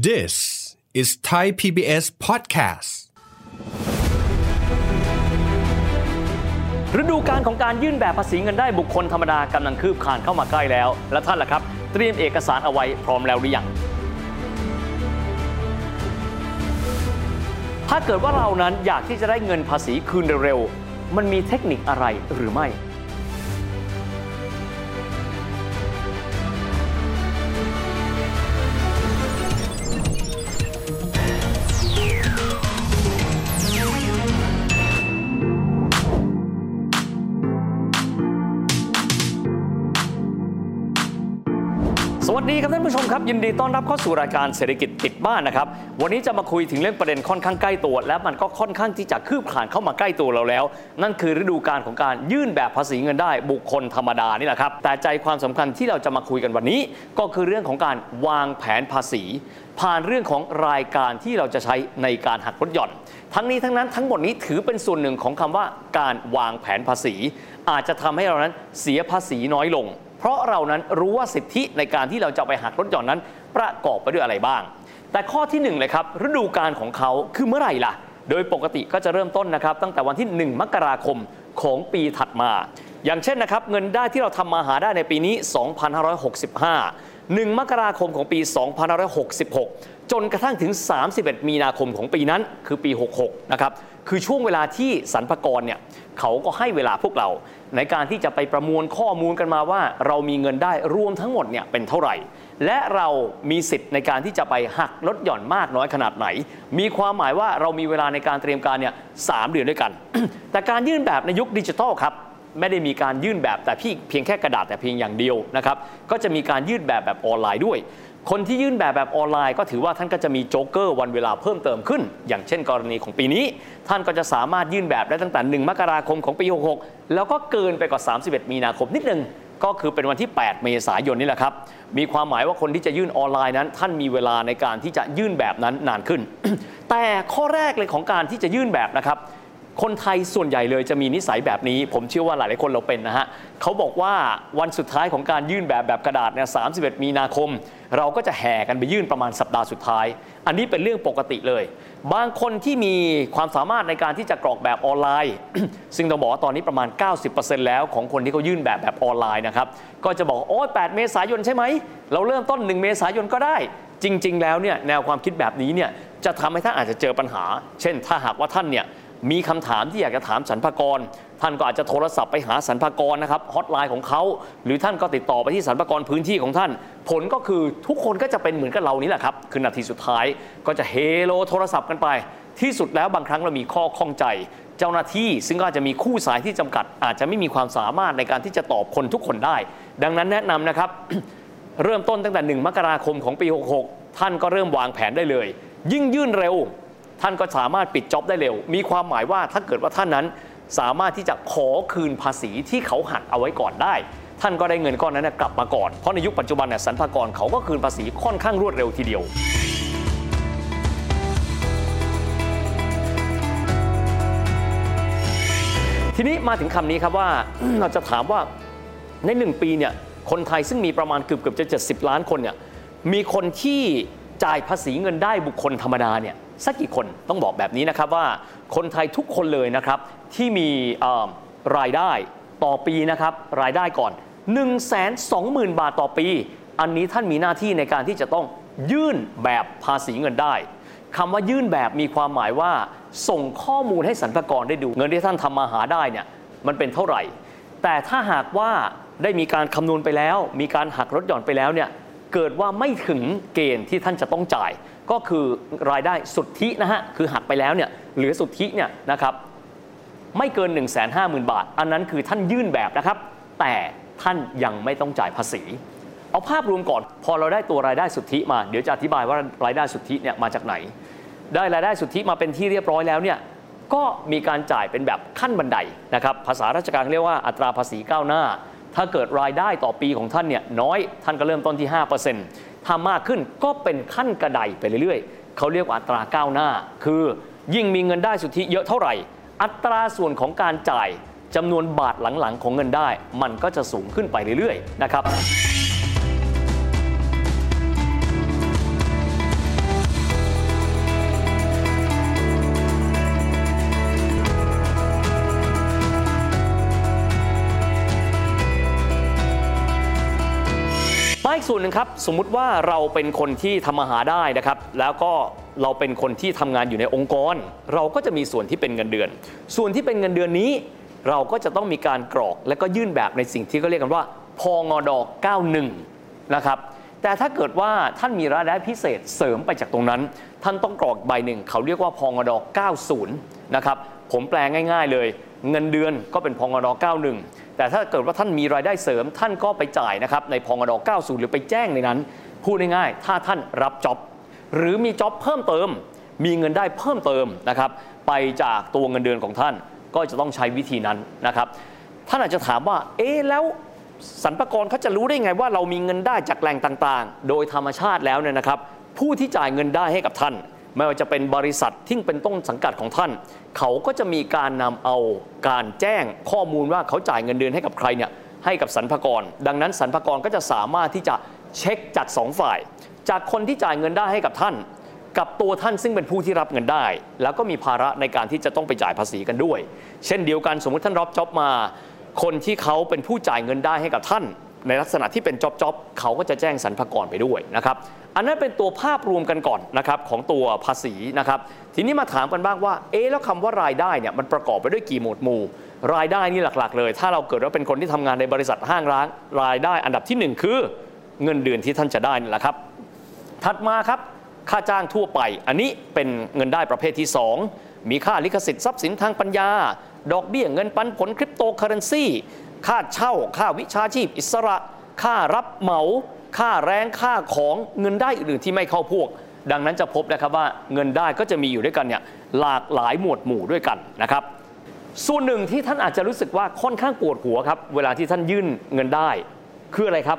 This is Thai PBS podcast. ฤดูการของการยื่นแบบภาษีเงินได้บุคคลธรรมดากำลังคืบคานเข้ามาใกล้แล้ว และท่านล่ะครับ เตรียมเอกสารเอาไว้พร้อมแล้วหรือยังถ้าเกิดว่าเรานั้นอยากที่จะได้เงินภาษีคืนเร็วๆมันมีเทคนิคอะไรหรือไม่ ดีครับท่านผู้ชมครับยินดีต้อนรับเข้าสู่รายการเศรษฐกิจติดบ้านนะครับวันนี้จะมาคุยถึงเรื่องประเด็นค่อนข้างใกล้ตัว และมันก็ค่อนข้างที่จะคืบคลานเข้ามาใกล้ตัวเราแล้ว นั่นคือฤดูการของการยื่นแบบภาษีเงินได้บุคคลธรรมดานี่แหละครับแต่ใจความสำคัญที่เราจะมาคุยกันวันนี้ ก็คือเรื่องของการวางแผนภาษี ผ่านเรื่องของรายการที่เราจะใช้ในการหักลดหย่อน ทั้งนี้ทั้งนั้นทั้งหมดนี้ถือเป็นส่วนหนึ่งของคำว่าการวางแผนภาษี อาจจะทำให้เรานั้นเสียภาษีน้อยลง เพราะเรานั้นรู้ว่าสิทธิในการที่เราจะไปหักลดหย่อนนั้น ประกอบไปด้วยอะไรบ้าง แต่ข้อที่หนึ่งเลยครับฤดูการของเขาคือเมื่อไหร่ล่ะ โดยปกติก็จะเริ่มต้นนะครับ ตั้งแต่วันที่ 1 มกราคมของปีถัดมา อย่างเช่นนะครับเงินได้ที่เราทำมาหาได้ในปีนี้ 2565 1 มกราคมของปี 2566 จนกระทั่งถึง 31 มีนาคมของปีนั้นคือปี 66 นะครับ คือช่วงเวลาที่สรรพากรเนี่ยเขาก็ให้เวลาพวกเรา ในการที่จะไปประมวลข้อมูลกันมาว่า เรามีเงินได้รวมทั้งหมดเนี่ยเป็นเท่าไหร่ และเรามีสิทธิ์ในการที่จะไปหักลดหย่อนมากน้อยขนาดไหน มีความหมายว่าเรามีเวลาในการเตรียมการเนี่ยสามเดือนด้วยกัน แต่การยื่นแบบในยุคดิจิทัลครับ ไม่ได้มีการยื่นแบบแต่พี่เพียงแค่กระดาษแต่เพียงอย่างเดียวนะครับก็จะมีการยื่นแบบแบบออนไลน์ด้วย คนที่ยื่นแบบแบบออนไลน์ ก็ถือว่าท่านก็จะมีโจ๊กเกอร์วันเวลาเพิ่มเติมขึ้น อย่างเช่น กรณีของปีนี้ ท่านก็จะสามารถยื่นแบบได้ตั้งแต่ 1 มกราคมของปี 66 แล้วก็เกินไปกว่า 31 มีนาคมนิดนึงก็คือเป็นวันที่ 8 เมษายนนี่แหละครับ มีความหมายว่าคนที่จะยื่นออนไลน์นั้น ท่านมีเวลาในการที่จะยื่นแบบนั้นนานขึ้น แต่ข้อแรกเลยของการที่จะยื่นแบบนะครับ คนไทยส่วนใหญ่เลยจะมีนิสัยแบบนี้ ผมเชื่อว่าหลายๆคนเราเป็นนะฮะเขาบอกว่าวันสุดท้ายของการยื่นแบบแบบกระดาษเนี่ย31มีนาคม เราก็จะแห่กันไปยื่นประมาณสัปดาห์สุดท้าย อันนี้เป็นเรื่องปกติเลย บางคนที่มีความสามารถในการที่จะกรอกแบบออนไลน์ ซึ่งต้องบอกว่าตอนนี้ประมาณ 90%แล้วของคนที่เขายื่นแบบแบบออนไลน์นะครับก็จะบอกโอ้ย8เมษายนใช่ไหมเราเริ่มต้น 1 เมษายนก็ได้ จริง ๆ แล้วเนี่ยแนวความคิดแบบนี้เนี่ยจะทำให้ท่านอาจจะเจอปัญหา เช่น ถ้าหากว่าท่านเนี่ย มีคำถามที่อยากจะถามสรรพากร ท่านก็อาจจะโทรศัพท์ไปหาสรรพากรนะครับฮอตไลน์ของเขา หรือท่านก็ติดต่อไปที่สรรพากรพื้นที่ของท่าน ผลก็คือทุกคนก็จะเป็นเหมือนกับเรานี่แหละครับ คือนาทีสุดท้ายก็จะเฮโลโทรศัพท์กันไป ที่สุดแล้วบางครั้งเรามีข้อข้องใจ เจ้าหน้าที่ซึ่งก็อาจจะมีคู่สายที่จำกัด อาจจะไม่มีความสามารถในการที่จะตอบคนทุกคนได้ ดังนั้นแนะนำนะครับเริ่มต้นตั้งแต่ 1 มกราคมของปี 66 ท่านก็เริ่มวางแผนได้เลย ยิ่งยื่นเร็ว ท่านก็สามารถปิดจ็อบได้เร็ว มีความหมายว่าถ้าเกิดว่าท่านนั้นสามารถที่จะขอคืนภาษีที่เขาหักเอาไว้ก่อนได้ ท่านก็ได้เงินก้อนนั้นนกลับมาก่อน เพราะในยุคปัจจุบันเนี่ยสรรพากรเขาก็คืนภาษีค่อนข้างรวดเร็วทีเดียวทีนี้มาถึงคำนี้ครับว่าเราจะถามว่าในหนึ่งปีเนี่ยคนไทยซึ่งมีประมาณเกือบเกือบจะ 70 ล้านคนเนี่ยมีคนที่จ่ายภาษีเงินได้บุคคลธรรมดาเนี่ย สักกี่คนต้องบอกแบบนี้นะครับว่าคนไทยทุกคนเลยนะครับที่มีรายได้ต่อปีนะครับรายได้ก่อน 1 2 0 0 0 0 บาทต่อปี อันนี้ท่านมีหน้าที่ในการที่จะต้องยื่นแบบภาษีเงินได้คำว่ายื่นแบบมีความหมายว่า ส่งข้อมูลให้สรรพากรได้ดู เงินที่ท่านทำมาหาได้เนี่ยมันเป็นเท่าไหร่ แต่ถ้าหากว่าได้มีการคำนวณไปแล้ว มีการหักลดหย่อนไปแล้วเนี่ยเกิดว่าไม่ถึงเกณฑ์ที่ท่านจะต้องจ่าย ก็คือรายได้สุทธินะฮะคือหักไปแล้วเนี่ยเหลือสุทธิเนี่ยนะครับไม่เกิน 1 5 0 0 0 0 บาท อันนั้นคือท่านยื่นแบบนะครับ แต่ท่านยังไม่ต้องจ่ายภาษี เอาภาพรวมก่อน พอเราได้ตัวรายได้สุทธิมา เดี๋ยวจะอธิบายว่ารายได้สุทธิเนี่ยมาจากไหน ได้รายได้สุทธิมาเป็นที่เรียบร้อยแล้วเนี่ยก็มีการจ่ายเป็นแบบขั้นบันไดนะครับ ภาษาราชการเรียกว่าอัตราภาษีก้าวหน้า ถ้าเกิดรายได้ต่อปีของท่านเนี่ยน้อยท่านก็เริ่มต้นที่ 5% ถ้ามากขึ้นก็เป็นขั้นกระไดไปเรื่อยๆ เขาเรียกว่าอัตราก้าวหน้า คือยิ่งมีเงินได้สุทธิเยอะเท่าไหร่ อัตราส่วนของการจ่ายจำนวนบาทหลังๆ ของเงินได้ มันก็จะสูงขึ้นไปเรื่อยๆ นะครับ อีกส่วนหนึ่งครับสมมุติว่าเราเป็นคนที่ทำมาหาได้นะครับ แล้วก็เราเป็นคนที่ทำงานอยู่ในองค์กร เราก็จะมีส่วนที่เป็นเงินเดือน ส่วนที่เป็นเงินเดือนนี้ เราก็จะต้องมีการกรอกและก็ยื่นแบบในสิ่งที่เขาเรียกกันว่าพงด91นะครับแต่ถ้าเกิดว่าท่านมีรายได้พิเศษเสริมไปจากตรงนั้น ท่านต้องกรอกใบหนึ่ง เขาเรียกว่าพงด90นะครับผมแปลง่าย ๆเลย เงินเดือนก็เป็นพงด91 แต่ถ้าเกิดว่าท่านมีรายได้เสริม ท่านก็ไปจ่ายนะครับในพองด90 หรือไปแจ้งในนั้น พูดง่ายๆ ถ้าท่านรับจ็อบหรือมีจ็อบเพิ่มเติม มีเงินได้เพิ่มเติมนะครับไปจากตัวเงินเดือนของท่าน ก็จะต้องใช้วิธีนั้นนะครับท่านอาจจะถามว่า เอ๊แล้วสรรพากรเขาจะรู้ได้ไงว่าเรามีเงินได้จากแหล่งต่างๆ โดยธรรมชาติแล้วเนี่ยนะครับ ผู้ที่จ่ายเงินได้ให้กับท่าน ไม่ว่าจะเป็นบริษัทที่เป็นต้นสังกัดของท่าน เขาก็จะมีการนำเอาการแจ้งข้อมูลว่าเขาจ่ายเงินเดือนให้กับใครเนี่ยให้กับสรรพากร ดังนั้นสรรพากรก็จะสามารถที่จะเช็คจากสองฝ่าย จากคนที่จ่ายเงินได้ให้กับท่าน กับตัวท่านซึ่งเป็นผู้ที่รับเงินได้ แล้วก็มีภาระในการที่จะต้องไปจ่ายภาษีกันด้วย เช่นเดียวกันสมมุติท่านรับจ็อบมา คนที่เขาเป็นผู้จ่ายเงินได้ให้กับท่าน ในลักษณะที่เป็นจ็อบจ็อบเขาก็จะแจ้งสรรพากรไปด้วยนะครับ อันนั้นเป็นตัวภาพรวมกันก่อนนะครับของตัวภาษีนะครับ ทีนี้มาถามกันบ้างว่า เอ๊แล้วคำว่ารายได้เนี่ยมันประกอบไปด้วยกี่หมวดหมู่ รายได้นี่หลักๆ เลย ถ้าเราเกิดว่าเป็นคนที่ทำงานในบริษัทห้างร้านรายได้อันดับที่หนึ่งคือ เงินเดือนที่ท่านจะได้นี่แหละครับ ถัดมาครับค่าจ้างทั่วไป อันนี้เป็นเงินได้ประเภทที่ 2 มีค่าลิขสิทธิ์ทรัพย์สินทางปัญญา ดอกเบี้ยเงินปันผลคริปโตเคอเรนซี ค่าเช่า ค่าวิชาชีพ อิสระ ค่ารับเหมา ค่าแรงค่าของเงินได้อื่นที่ไม่เข้าพวก ดังนั้นจะพบนะครับว่าเงินได้ก็จะมีอยู่ด้วยกันเนี่ยหลากหลายหมวดหมู่ด้วยกันนะครับส่วนหนึ่งที่ท่านอาจจะรู้สึกว่าค่อนข้างปวดหัวครับ เวลาที่ท่านยื่นเงินได้ คืออะไรครับ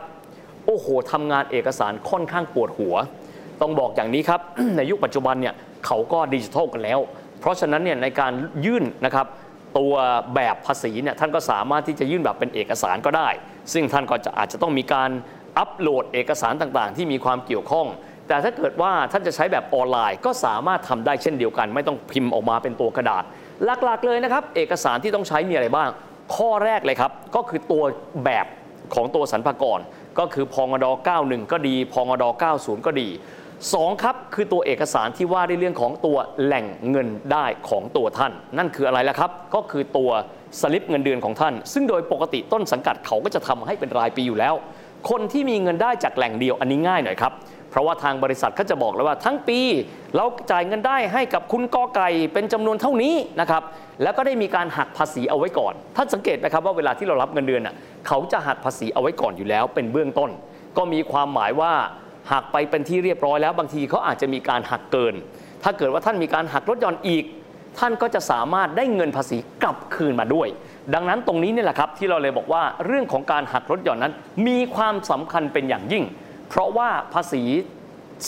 โอ้โหทำงานเอกสารค่อนข้างปวดหัว ต้องบอกอย่างนี้ครับ ในยุคปัจจุบันเนี่ยเขาก็ดิจิทัลกันแล้ว เพราะฉะนั้นเนี่ยในการยื่นนะครับ ตัวแบบภาษีเนี่ยท่านก็สามารถที่จะยื่นแบบเป็นเอกสารก็ได้ ซึ่งท่านก็จะอาจจะต้องมีการอัปโหลดเอกสารต่างๆ ที่มีความเกี่ยวข้อง แต่ถ้าเกิดว่าท่านจะใช้แบบออนไลน์ ก็สามารถทำได้เช่นเดียวกัน ไม่ต้องพิมพ์ออกมาเป็นตัวกระดาษ หลักๆเลยนะครับ เอกสารที่ต้องใช้มีอะไรบ้าง ข้อแรกเลยครับ ก็คือตัวแบบของตัวสรรพากรก็คือพองด91 ก็ดีพองด90 ก็ดี 2ครับคือตัวเอกสารที่ว่าในเรื่องของตัวแหล่งเงินได้ของตัวท่าน นั่นคืออะไรล่ะครับ ก็คือตัวสลิปเงินเดือนของท่าน ซึ่งโดยปกติต้นสังกัดเขาก็จะทำให้เป็นรายปีอยู่แล้ว คนที่มีเงินได้จากแหล่งเดียวอันนี้ง่ายหน่อยครับเพราะว่าทางบริษัทเขาจะบอกเลยว่าทั้งปี เราจ่ายเงินได้ให้กับคุณกอไก่เป็นจำนวนเท่านี้นะครับแล้วก็ได้มีการหักภาษีเอาไว้ก่อนท่านสังเกตไหมครับว่าเวลาที่เรารับเงินเดือนน่ะเขาจะหักภาษีเอาไว้ก่อนอยู่แล้วเป็นเบื้องต้น ก็มีความหมายว่า หักไปเป็นที่เรียบร้อยแล้วบางทีเขาอาจจะมีการหักเกิน ถ้าเกิดว่าท่านมีการหักลดหย่อนอีก ท่านก็จะสามารถได้เงินภาษีกลับคืนมาด้วย ดังนั้นตรงนี้นี่แหละครับที่เราเลยบอกว่าเรื่องของการหักลดหย่อนนั้น มีความสำคัญเป็นอย่างยิ่ง เพราะว่าภาษี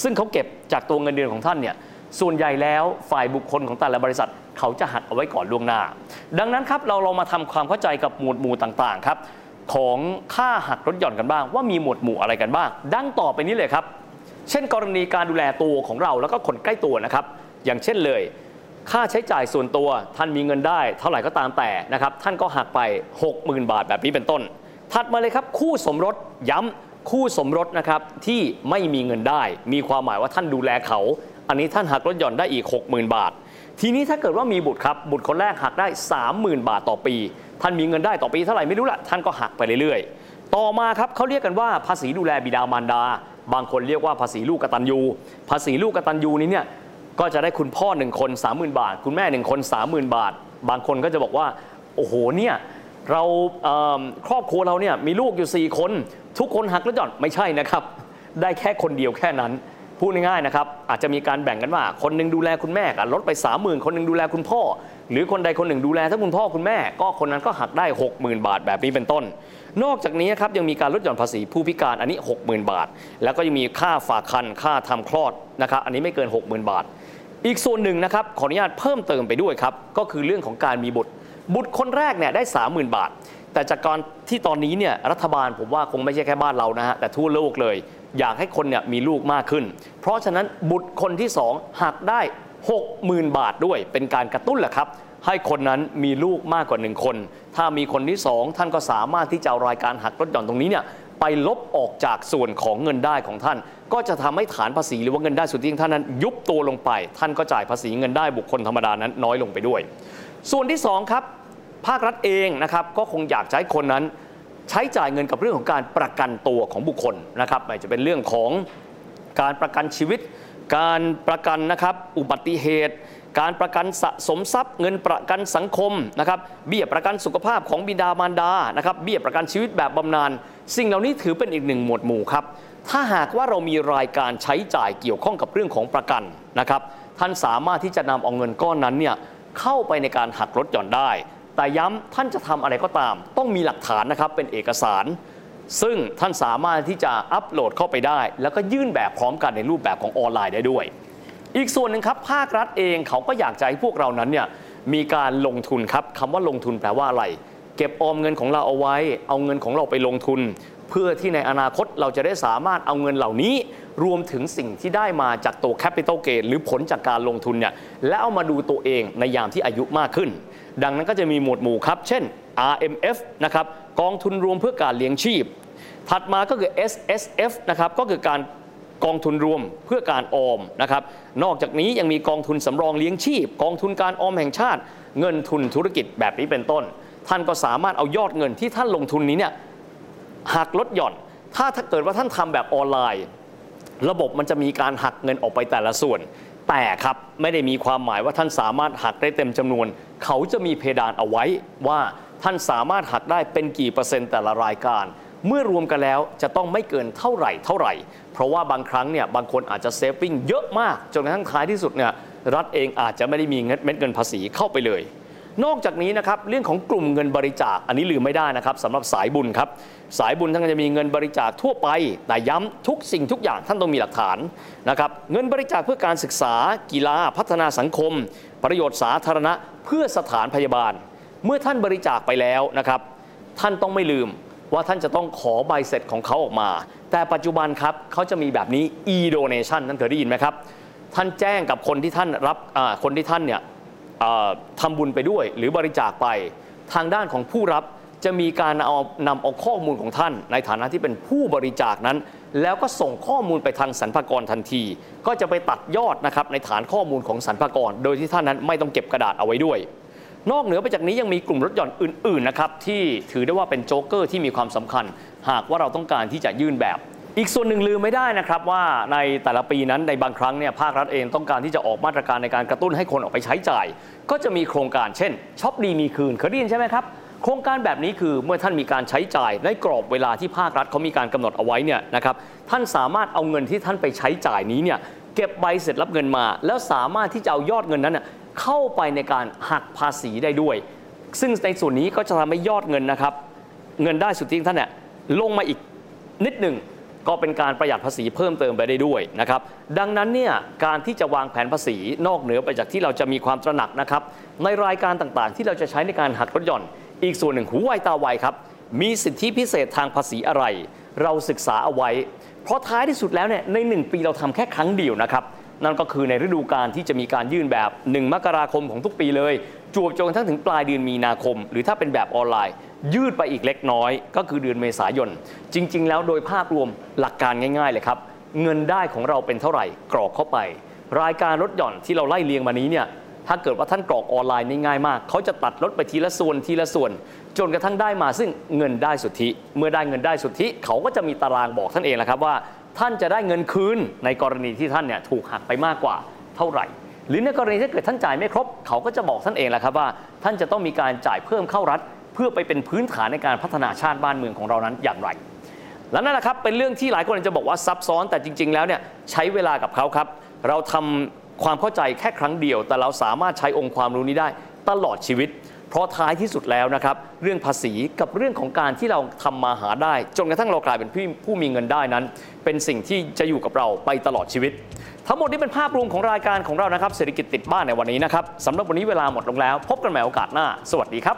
ซึ่งเขาเก็บจากตัวเงินเดือนของท่านเนี่ยส่วนใหญ่แล้วฝ่ายบุคคลของแต่ละบริษัท เขาจะหักเอาไว้ก่อนล่วงหน้า ดังนั้นครับเราเรามาทำความเข้าใจกับหมวดหมู่ต่างๆครับ ของค่าหักลดหย่อนกันบ้าง ว่ามีหมวดหมู่อะไรกันบ้าง ดังต่อไปนี้เลยครับ เช่น กรณีการดูแลตัวของเราแล้วก็คนใกล้ตัวนะครับ อย่างเช่นเลย ค่าใช้จ่ายส่วนตัวท่านมีเงินได้ เท่าไหร่ก็ตามแต่นะครับ ท่านก็หักไป 60,000 บาทแบบนี้เป็นต้น ถัดมาเลยครับคู่สมรสย้ำคู่สมรสนะครับที่ไม่มีเงินได้ มีความหมายว่าท่านดูแลเขา อันนี้ท่านหักลดหย่อนได้อีก 60,000 บาท ทีนี้ถ้าเกิดว่ามีบุตรครับบุตรคนแรกหักได้ 30,000 บาทต่อปี ท่านมีเงินได้ต่อปีเท่าไหร่ไม่รู้ละท่านก็หักไปเรื่อยๆ ต่อมาครับเขาเรียกกันว่าภาษีดูแลบิดามารดา บางคนเรียกว่าภาษีลูกกตัญญู ภาษีลูกกตัญญูนี้เนี่ยก็จะได้คุณพ่อหนึ่งคน 30,000 บาท คุณแม่หนึ่งคน 30,000 บาท บางคนก็จะบอกว่าโอ้โหเนี่ยเราเครอบครัวเราเนี่ยมีลูกอยู่ 4 คน ทุกคนหักแลดหย่อนไม่ใช่นะครับ ได้แค่คนเดียวแค่นั้น พูดง่ายๆนะครับ อาจจะมีการแบ่งกันว่า คนหนึงดูแลคุณแม่ก็ลดไป 30,000 คนหนึงดูแลคุณพ่อ หรือคนใดคนหนึ่งดูแลทั้งคุณพ่อคุณแม่ ก็คนนั้นก็หักได้ 60,000 บาทแบบนี้เป็นต้น นอกจากนี้ครับยังมีการลดหย่อนภาษีผู้พิการอันนี้ 60,000 บาท แล้วก็ยังมีค่าฝากคันค่าทำคลอดนะครับอันนี้ไม่เกิน 60,000 บาท อีกส่วนหนึ่งนะครับขออนุญาตเพิ่มเติมไปด้วยครับก็คือเรื่องของการมีบุตร บุตรคนแรกเนี่ยได้ 30,000 บาท แต่จากการที่ตอนนี้เนี่ยรัฐบาลผมว่าคงไม่ใช่แค่บ้านเรานะฮะแต่ทั่วโลกเลยอยากให้คนเนี่ยมีลูกมากขึ้น เพราะฉะนั้นบุตรคนที่ 2 หักได้ 60,000 บาทด้วย เป็นการกระตุ้นแหละครับ ให้คนนั้นมีลูกมากกว่า 1 คน ถ้ามีคนที่ 2 ท่านก็สามารถที่จะารายการหักลดหย่อนตรงนี้เนี่ยไปลบออกจากส่วนของเงินได้ของท่าน ก็จะทำให้ฐานภาษีหรือว่าเงินได้สุทธิของท่านนั้น ยุบตัวลงไป ท่านก็จ่ายภาษีเงินได้บุคคลธรรมดานั้นน้อยลงไปด้วย ส่วนที่สองครับ ภาครัฐเองนะครับก็คงอยากใช้คนนั้น ใช้จ่ายเงินกับเรื่องของการประกันตัวของบุคคลนะครับไม่จะเป็นเรื่องของการประกันชีวิต การประกันนะครับอุบัติเหตุ การประกันสะสมทรัพย์ เงินประกันสังคมนะครับเบี้ยประกันสุขภาพของบิดามารดานะครับเบี้ยประกันชีวิตแบบบำนาญสิ่งเหล่านี้ถือเป็นอีกหนึ่งหมวดหมู่ครับถ้าหากว่าเรามีรายการใช้จ่ายเกี่ยวข้องกับเรื่องของประกันนะครับท่านสามารถที่จะนำเอาเงินก้อนนั้นเนี่ยเข้าไปในการหักลดหย่อนได้ แต่ย้ำท่านจะทำอะไรก็ตาม ต้องมีหลักฐานนะครับเป็นเอกสาร ซึ่งท่านสามารถที่จะอัปโหลดเข้าไปได้ แล้วก็ยื่นแบบพร้อมกันในรูปแบบของออนไลน์ได้ด้วย อีกส่วนหนึ่งครับภาครัฐเองเขาก็อยากจะให้พวกเรานั้นเนี่ยมีการลงทุนครับคำว่าลงทุนแปลว่าอะไร เก็บออมเงินของเราเอาไว้ เอาเงินของเราไปลงทุน เพื่อที่ในอนาคตเราจะได้สามารถเอาเงินเหล่านี้ รวมถึงสิ่งที่ได้มาจากตัว Capital Gain หรือผลจากการลงทุนเนี่ยและเอามาดูตัวเองในยามที่อายุมากขึ้น ดังนั้นก็จะมีหมวดหมู่ครับ เช่น RMF นะครับ กองทุนรวมเพื่อการเลี้ยงชีพ ถัดมาก็คือ S S F นะครับก็คือการกองทุนรวมเพื่อการออมนะครับ นอกจากนี้ยังมีกองทุนสำรองเลี้ยงชีพ กองทุนการออมแห่งชาติ เงินทุนธุรกิจแบบนี้เป็นต้น ท่านก็สามารถเอายอดเงินที่ท่านลงทุนนี้เนี่ยหักลดหย่อน ถ้าถ้าเกิดว่าท่านทำแบบออนไลน์ ระบบมันจะมีการหักเงินออกไปแต่ละส่วน แต่ครับไม่ได้มีความหมายว่าท่านสามารถหักได้เต็มจำนวน เขาจะมีเพดานเอาไว้ว่า ท่านสามารถหักได้เป็นกี่เปอร์เซ็นต์แต่ละรายการ เมื่อรวมกันแล้วจะต้องไม่เกินเท่าไหร่เท่าไหร่ เพราะว่าบางครั้งเนี่ยบางคนอาจจะเซฟวิ่งเยอะมากจนกระทั่งท้ายที่สุดเนี่ยรัฐเองอาจจะไม่ได้มีเม็ดเงินภาษีเข้าไปเลย นอกจากนี้นะครับเรื่องของกลุ่มเงินบริจาคอันนี้ลืมไม่ได้นะครับสำหรับสายบุญครับสายบุญท่านจะมีเงินบริจาคทั่วไป แต่ย้ำทุกสิ่งทุกอย่างท่านต้องมีหลักฐานนะครับเงินบริจาคเพื่อการศึกษา กีฬา พัฒนาสังคม ประโยชน์สาธารณะ เพื่อสถานพยาบาล เมื่อท่านบริจาคไปแล้วนะครับ ท่านต้องไม่ลืมว่าท่านจะต้องขอใบเสร็จของเขาออกมา แต่ปัจจุบันครับเขาจะมีแบบนี้ e-donation นั่นเคยได้ยินไหมครับ ท่านแจ้งกับคนที่ท่านรับคนที่ท่านเนี่ยทำบุญไปด้วย หรือบริจาคไป ทางด้านของผู้รับจะมีการเอานำเอาข้อมูลของท่าน ในฐานะที่เป็นผู้บริจาคนั้น แล้วก็ส่งข้อมูลไปทางสรรพากรทันที ก็จะไปตัดยอดนะครับในฐานข้อมูลของสรรพากร โดยที่ท่านนั้นไม่ต้องเก็บกระดาษเอาไว้ด้วย นอกเหนือไปจากนี้ยังมีกลุ่มรถยนต์อื่นๆนะครับที่ถือได้ว่าเป็นโจ๊กเกอร์ที่มีความสำคัญ หากว่าเราต้องการที่จะยื่นแบบ อีกส่วนหนึ่งลืมไม่ได้นะครับว่าในแต่ละปีนั้นในบางครั้งเนี่ยภาครัฐเองต้องการที่จะออกมาตรการในการกระตุ้นให้คนออกไปใช้จ่าย ก็จะมีโครงการเช่นช็อปดีมีคืนเคยได้ยินใช่ไหมครับโครงการแบบนี้คือเมื่อท่านมีการใช้จ่ายในกรอบเวลาที่ภาครัฐเขามีการกำหนดเอาไว้เนี่ยนะครับท่านสามารถเอาเงินที่ท่านไปใช้จ่ายนี้เนี่ยเก็บใบเสร็จรับเงินมา แล้วสามารถที่จะเอายอดเงินนั้น เข้าไปในการหักภาษีได้ด้วย ซึ่งในส่วนนี้ก็จะทำให้ยอดเงินนะครับ เงินได้สุทธิของท่านเนี่ยลงมาอีกนิดหนึ่งก็เป็นการประหยัดภาษีเพิ่มเติมไปได้ด้วยนะครับ ดังนั้นเนี่ยการที่จะวางแผนภาษีนอกเหนือไปจากที่เราจะมีความตระหนักนะครับ ในรายการต่างๆ ที่เราจะใช้ในการหักลดหย่อน อีกส่วนหนึ่งหูไวตาไวครับ มีสิทธิพิเศษทางภาษีอะไร เราศึกษาเอาไว้ เพราะท้ายที่สุดแล้วเนี่ยใน 1 ปีเราทำแค่ครั้งเดียวนะครับ นั่นก็คือในฤดูกาลที่จะมีการยื่นแบบ 1 มกราคมของทุกปีเลย จวบจนกระทั่งถึงปลายเดือนมีนาคม หรือถ้าเป็นแบบออนไลน์ ยืดไปอีกเล็กน้อย ก็คือเดือนเมษายน จริง ๆ แล้วโดยภาพรวมหลักการง่ายๆเลยครับ เงินได้ของเราเป็นเท่าไหร่กรอกเข้าไป รายการลดหย่อนที่เราไล่เรียงมานี้เนี่ยถ้าเกิดว่าท่านกรอกออนไลน์ง่ายมาก เขาจะตัดลดไปทีละส่วนทีละส่วน จนกระทั่งได้มาซึ่งเงินได้สุทธิ เมื่อได้เงินได้สุทธิ เขาก็จะมีตารางบอกท่านเองแหละครับว่า ท่านจะได้เงินคืนในกรณีที่ท่านเนี่ยถูกหักไปมากกว่าเท่าไหร่ หรือในกรณีถ้าเกิดท่านจ่ายไม่ครบ เขาก็จะบอกท่านเองแหละครับว่า ท่านจะต้องมีการจ่ายเพิ่มเข้ารัฐ เพื่อไปเป็นพื้นฐานในการพัฒนาชาติบ้านเมืองของเรานั้นอย่างไร และนั่นแหละครับเป็นเรื่องที่หลายคนจจะบอกว่าซับซ้อนแต่จริง ๆ แล้วเนี่ยใช้เวลากับเขาครับ เราทำความเข้าใจแค่ครั้งเดียว แต่เราสามารถใช้องค์ความรู้นี้ได้ตลอดชีวิต เพราะท้ายที่สุดแล้วนะครับเรื่องภาษีกับเรื่องของการที่เราทำมาหาได้ จนกระทั่งเรากลายเป็นผู้ผู้มีเงินได้นั้น เป็นสิ่งที่จะอยู่กับเราไปตลอดชีวิต ทั้งหมดนี้เป็นภาพรวมของรายการของเรานะครับเศรษฐกิจติดบ้านในวันนี้นะครับสำหรับวันนี้เวลาหมดลงแล้ว พบกันใหม่โอกาสหน้า สวัสดีครับ